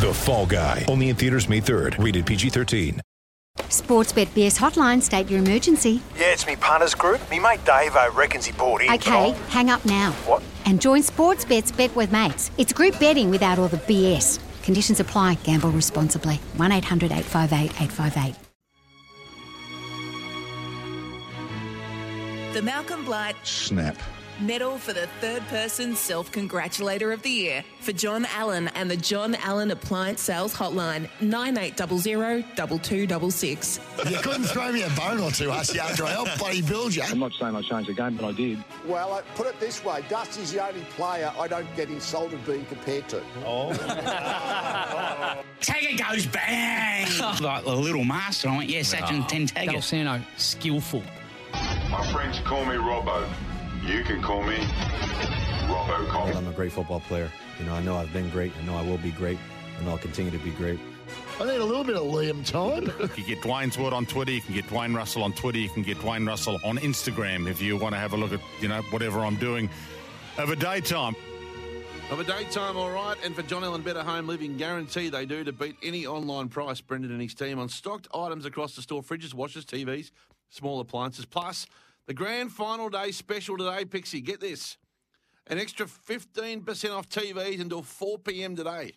The Fall Guy. Only in theaters May 3rd. Rated PG-13. Sportsbet BS hotline, state your emergency. Yeah, it's me partners group. Me mate Dave uh, reckons he bought in. Okay, hang up now. What? And join Sportsbet's Bet with Mates. It's group betting without all the BS. Conditions apply. Gamble responsibly. 1 800 858 858. The Malcolm Blight Snap. Medal for the third person self congratulator of the year for John Allen and the John Allen Appliance Sales Hotline 9800 2266. You couldn't throw me a bone or two, Hussy, after I helped bloody build you. I'm not saying I changed the game, but I did. Well, I put it this way Dusty's the only player I don't get insulted being compared to. Oh. Tagger goes bang. like a little master. I went, yeah, Sachin 10 Tagger. Dalsano, skillful. My friends call me Robbo. You can call me Robbo Cox. I'm a great football player. You know, I know I've been great. I know I will be great, and I'll continue to be great. I need a little bit of Liam time. You can get Dwayne's Word on Twitter. You can get Dwayne Russell on Twitter. You can get Dwayne Russell on Instagram if you want to have a look at, you know, whatever I'm doing over daytime. Of a daytime, all right. And for John Allen Better Home Living Guarantee, they do to beat any online price. Brendan and his team on stocked items across the store fridges, washers, TVs, small appliances. Plus, the grand final day special today, Pixie. Get this an extra 15% off TVs until 4 p.m. today.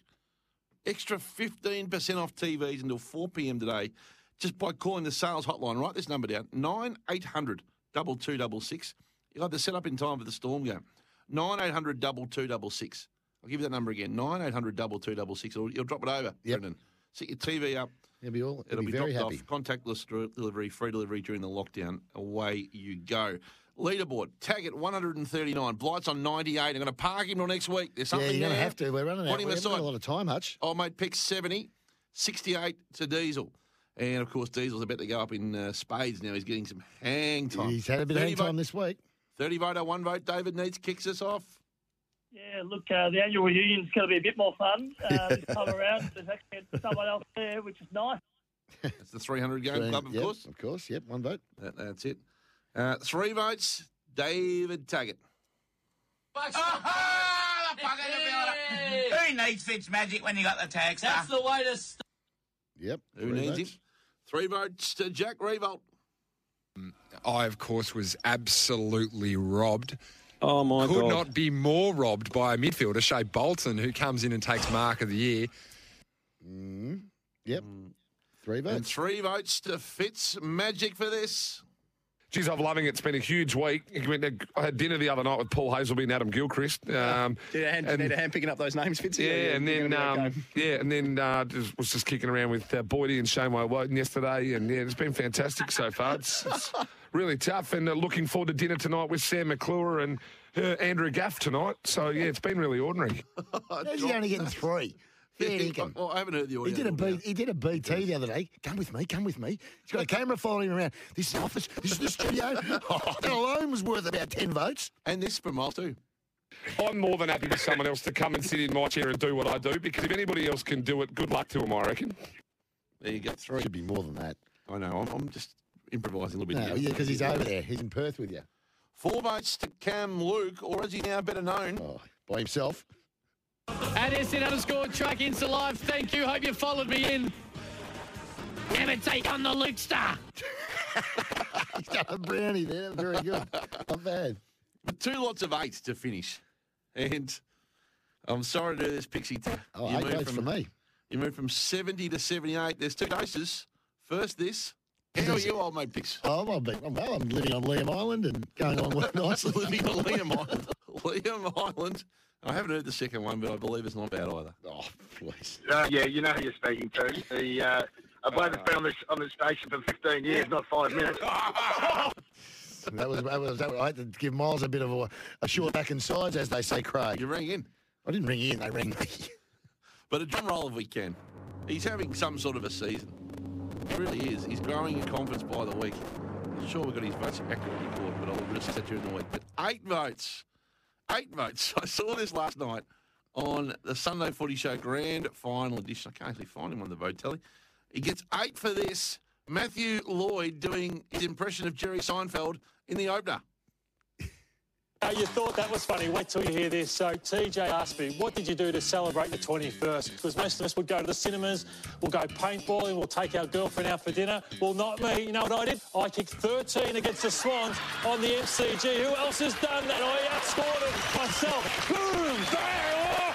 Extra 15% off TVs until 4 p.m. today just by calling the sales hotline. Write this number down 9800 2266. You'll have to set up in time for the storm game. 9800 2266. I'll give you that number again 9800 2266. You'll, you'll drop it over, Yep. Brendan. Set your TV up. He'll be all. He'll It'll be, be, very dropped happy. off. Contactless delivery, free delivery during the lockdown. Away you go. Leaderboard, Taggart 139. Blight's on 98. I'm going to park him till next week. There's something Yeah, you're going to have to. We're running out. We haven't got a lot of time, Hutch. Oh, mate, pick 70, 68 to Diesel. And of course, Diesel's about to go up in uh, spades now. He's getting some hang time. He's had a bit of 30 hang time vote- this week. 30 vote, one vote. David Neitz kicks us off. Yeah, look, uh, the annual reunion's going to be a bit more fun uh, this time around. There's actually someone else there, which is nice. It's the 300 game Three- club, of yep, course. Of course, yep, one vote. That, that's it. Uh, three votes, David Taggart. Who needs Fitz Magic when you got the tag That's the way to start. Yep. Who needs votes. him? Three votes to Jack Riewoldt. I, of course, was absolutely robbed. Oh, my Could God. not be more robbed by a midfielder, Shai Bolton, who comes in and takes mark of the year. Mm, yep. Three votes. And three votes to Fitz Magic for this. Geez, I'm loving it. It's been a huge week. I went to- I had dinner the other night with Paul Hasleby and Adam Gilchrist. Um, Did a hand, and- need a hand picking up those names, Fitz? yeah, and then gonna be okay. um, yeah, and then uh, just, was just kicking around with uh, Boydie and Shane Woewodin yesterday, and yeah, it's been fantastic so far. It's, it's really tough, and uh, looking forward to dinner tonight with Sam McClure and uh, Andrew Gaff tonight. So yeah, it's been really ordinary. How's he only getting three? Fair dinkum. Well, I haven't heard the audio. He did a he did a BT the other day. Come with me, come with me. He's got a camera following him around. This is the office. This is the studio. Oh, that alone was worth about ten votes. And this from Miles too. I'm more than happy for someone else to come and sit in my chair and do what I do because if anybody else can do it, good luck to them, I reckon. There you go. Three. Should be more than that. I know. I'm, I'm just improvising a little bit. No, here. yeah, because he's over there. He's in Perth with you. Four votes to Cam Luke, or as he now better known, Oh, by himself. At SN underscore track Insta Live. Thank you. Hope you followed me in. Never take on the Luke Star. He's got a brownie there. Very good. Not bad. with two lots of eights to finish. And I'm sorry to do this, Pixie. Oh, You eight moved votes for me. You moved from 70 to 78. There's two doses. First, this. How are you, old mate Pix? Oh, I'm, big- well, I'm living on Liam Island and going on well nicely. Living on Liam Island. Liam Island. I haven't heard the second one, but I believe it's not bad either. Oh, please. Uh, yeah, you know who you're speaking to. The uh, a bloke that's been on this on this station for 15 years, not five minutes. That was, that was, that was, I had to give Miles a bit of a, a short back and sides, as they say, Craig. You rang in. I didn't ring in, they rang me. But a drum roll if we can. He's having some sort of a season. He really is. He's growing in confidence by the week. I'm sure we've got his votes accurately recorded, but I'll risk that during the week. But eight votes. Eight votes. I saw this last night on the Sunday Footy Show Grand Final Edition. I can't actually find him on the vote tally. He gets eight for this. Matthew Lloyd doing his impression of Jerry Seinfeld in the opener. You thought that was funny. Wait till you hear this. So TJ asked me, what did you do to celebrate the 21st? Because most of us would go to the cinemas, we'll go paintballing, we'll take our girlfriend out for dinner. Well, not me. You know what I did? I kicked 13 against the Swans on the MCG. Who else has done that? I outscored it myself. Boom! Bang!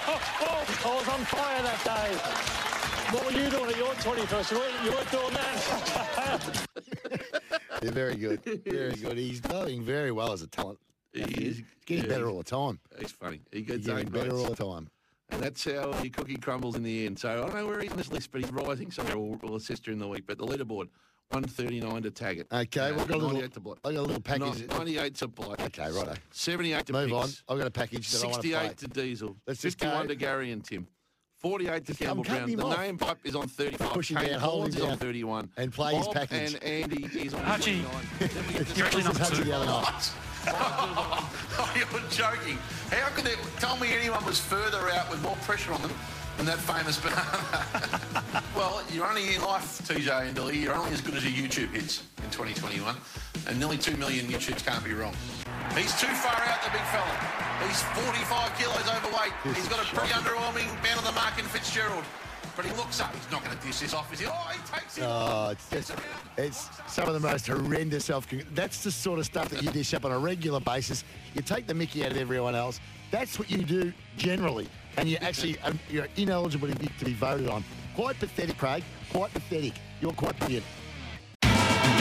Oh, oh, I was on fire that day. What were you doing at your 21st? You weren't, you weren't doing that. Yeah, very good. Very good. He's doing very well as a talent. He is. Getting Yeah, better all the time. He's funny. He gets Getting better all the time. And that's how the cookie crumbles in the end. So I don't know where he's on this list, but he's rising. So we'll, we'll assist during the week. But the leaderboard, 139 to Taggart. Okay, Uh, we've got a little, 98 to Bloke. I got a little package. 98 to Bloke. Okay, righto. 78 to Move Picks. on. I've got a package that I to 68 to Diesel. Let's just 51 go. to Gary and Tim. 48 to Campbell Brown. The off. name pipe is on 35. Push him Kane down, hold him Horns is on 31. And play his package. And Andy is on Archie, 29. you're actually number two. the other night. oh, you're joking. How could it tell me anyone was further out with more pressure on them than that famous banana? well, you're only in life, TJ and Dilly. You're only as good as your YouTube hits in 2021. And nearly 2 million YouTubes can't be wrong. He's too far out, the big fella. He's 45 kilos overweight. He's got a pretty underwhelming man on the mark in Fitzgerald. But he looks up. He's not going to dish this off, is he? Oh, he takes it. Oh, it's just, it's some of the most horrendous self. That's the sort of stuff that you dish up on a regular basis. You take the Mickey out of everyone else. That's what you do generally, and you actually um, you're ineligible to be, voted on. Quite pathetic, Craig. Quite pathetic. You're quite brilliant.